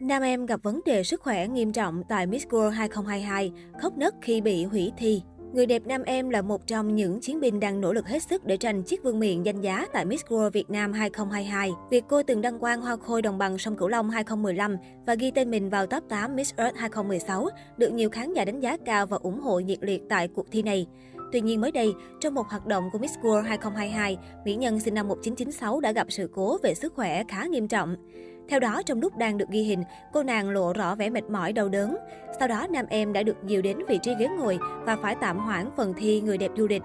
Nam em gặp vấn đề sức khỏe nghiêm trọng tại Miss World 2022, khóc nấc khi bị hủy thi. Người đẹp Nam em là một trong những chiến binh đang nỗ lực hết sức để tranh chiếc vương miện danh giá tại Miss World Việt Nam 2022. Việc cô từng đăng quang hoa khôi đồng bằng sông Cửu Long 2015 và ghi tên mình vào top 8 Miss Earth 2016 được nhiều khán giả đánh giá cao và ủng hộ nhiệt liệt tại cuộc thi này. Tuy nhiên mới đây, trong một hoạt động của Miss World 2022, mỹ nhân sinh năm 1996 đã gặp sự cố về sức khỏe khá nghiêm trọng. Theo đó, trong lúc đang được ghi hình, cô nàng lộ rõ vẻ mệt mỏi đau đớn. Sau đó, nam em đã được dìu đến vị trí ghế ngồi và phải tạm hoãn phần thi người đẹp du lịch.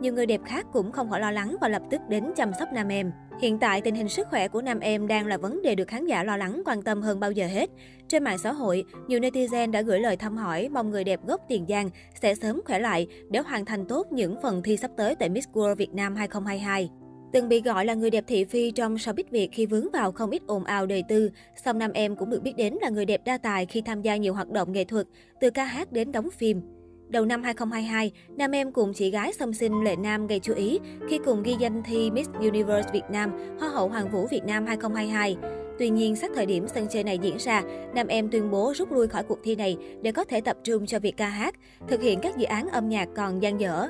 Nhiều người đẹp khác cũng không khỏi lo lắng và lập tức đến chăm sóc nam em. Hiện tại, tình hình sức khỏe của nam em đang là vấn đề được khán giả lo lắng quan tâm hơn bao giờ hết. Trên mạng xã hội, nhiều netizen đã gửi lời thăm hỏi mong người đẹp gốc Tiền Giang sẽ sớm khỏe lại để hoàn thành tốt những phần thi sắp tới tại Miss World Việt Nam 2022. Từng bị gọi là người đẹp thị phi trong showbiz Việt khi vướng vào không ít ồn ào đời tư, song nam em cũng được biết đến là người đẹp đa tài khi tham gia nhiều hoạt động nghệ thuật, từ ca hát đến đóng phim. Đầu năm 2022, nam em cùng chị gái song sinh Lệ Nam gây chú ý khi cùng ghi danh thi Miss Universe Việt Nam, Hoa hậu Hoàng vũ Việt Nam 2022. Tuy nhiên, sát thời điểm sân chơi này diễn ra, nam em tuyên bố rút lui khỏi cuộc thi này để có thể tập trung cho việc ca hát, thực hiện các dự án âm nhạc còn dang dở.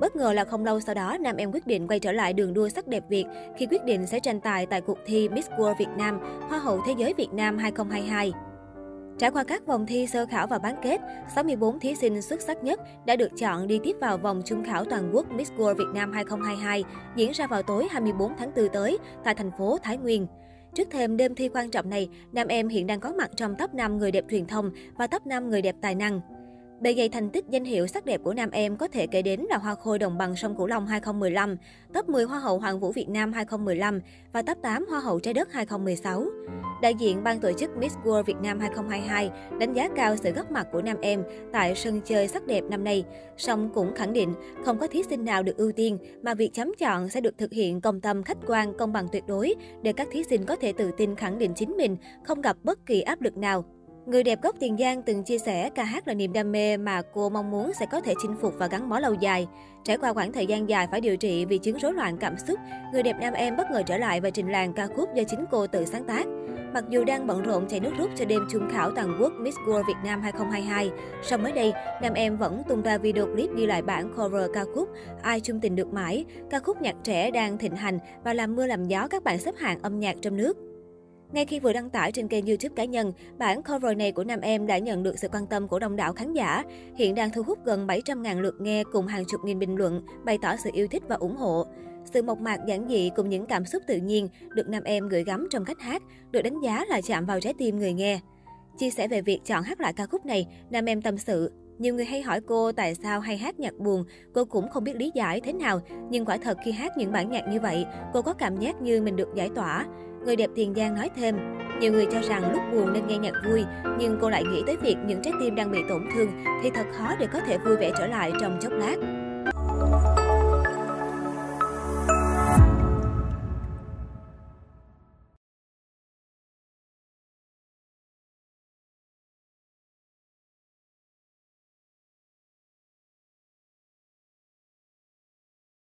Bất ngờ là không lâu sau đó, nam em quyết định quay trở lại đường đua sắc đẹp Việt khi quyết định sẽ tranh tài tại cuộc thi Miss World Việt Nam, Hoa hậu Thế giới Việt Nam 2022. Trải qua các vòng thi sơ khảo và bán kết, 64 thí sinh xuất sắc nhất đã được chọn đi tiếp vào vòng chung khảo toàn quốc Miss World Việt Nam 2022, diễn ra vào tối 24 tháng 4 tới tại thành phố Thái Nguyên. Trước thêm đêm thi quan trọng này, nam em hiện đang có mặt trong top 5 người đẹp truyền thông và top 5 người đẹp tài năng. Bề dày thành tích danh hiệu sắc đẹp của nam em có thể kể đến là Hoa khôi đồng bằng sông Cửu Long 2015, top 10 Hoa hậu Hoàng vũ Việt Nam 2015 và top 8 Hoa hậu trái đất 2016. Đại diện ban tổ chức Miss World Việt Nam 2022 đánh giá cao sự góp mặt của nam em tại sân chơi sắc đẹp năm nay, song cũng khẳng định không có thí sinh nào được ưu tiên mà việc chấm chọn sẽ được thực hiện công tâm khách quan công bằng tuyệt đối để các thí sinh có thể tự tin khẳng định chính mình, không gặp bất kỳ áp lực nào. Người đẹp gốc Tiền Giang từng chia sẻ ca hát là niềm đam mê mà cô mong muốn sẽ có thể chinh phục và gắn bó lâu dài. Trải qua khoảng thời gian dài phải điều trị vì chứng rối loạn cảm xúc, người đẹp nam em bất ngờ trở lại và trình làng ca khúc do chính cô tự sáng tác. Mặc dù đang bận rộn chạy nước rút cho đêm Chung khảo toàn quốc Miss World Việt Nam 2022, song mới đây, nam em vẫn tung ra video clip ghi lại bản cover ca khúc Ai chung tình được mãi, ca khúc nhạc trẻ đang thịnh hành và làm mưa làm gió các bạn xếp hạng âm nhạc trong nước. Ngay khi vừa đăng tải trên kênh YouTube cá nhân, bản cover này của nam em đã nhận được sự quan tâm của đông đảo khán giả. Hiện đang thu hút gần 700.000 lượt nghe cùng hàng chục nghìn bình luận bày tỏ sự yêu thích và ủng hộ. Sự mộc mạc giản dị cùng những cảm xúc tự nhiên được nam em gửi gắm trong cách hát, được đánh giá là chạm vào trái tim người nghe. Chia sẻ về việc chọn hát lại ca khúc này, nam em tâm sự, nhiều người hay hỏi cô tại sao hay hát nhạc buồn, cô cũng không biết lý giải thế nào, nhưng quả thật khi hát những bản nhạc như vậy, cô có cảm giác như mình được giải tỏa. Người đẹp Tiền Giang nói thêm, nhiều người cho rằng lúc buồn nên nghe nhạc vui, nhưng cô lại nghĩ tới việc những trái tim đang bị tổn thương thì thật khó để có thể vui vẻ trở lại trong chốc lát.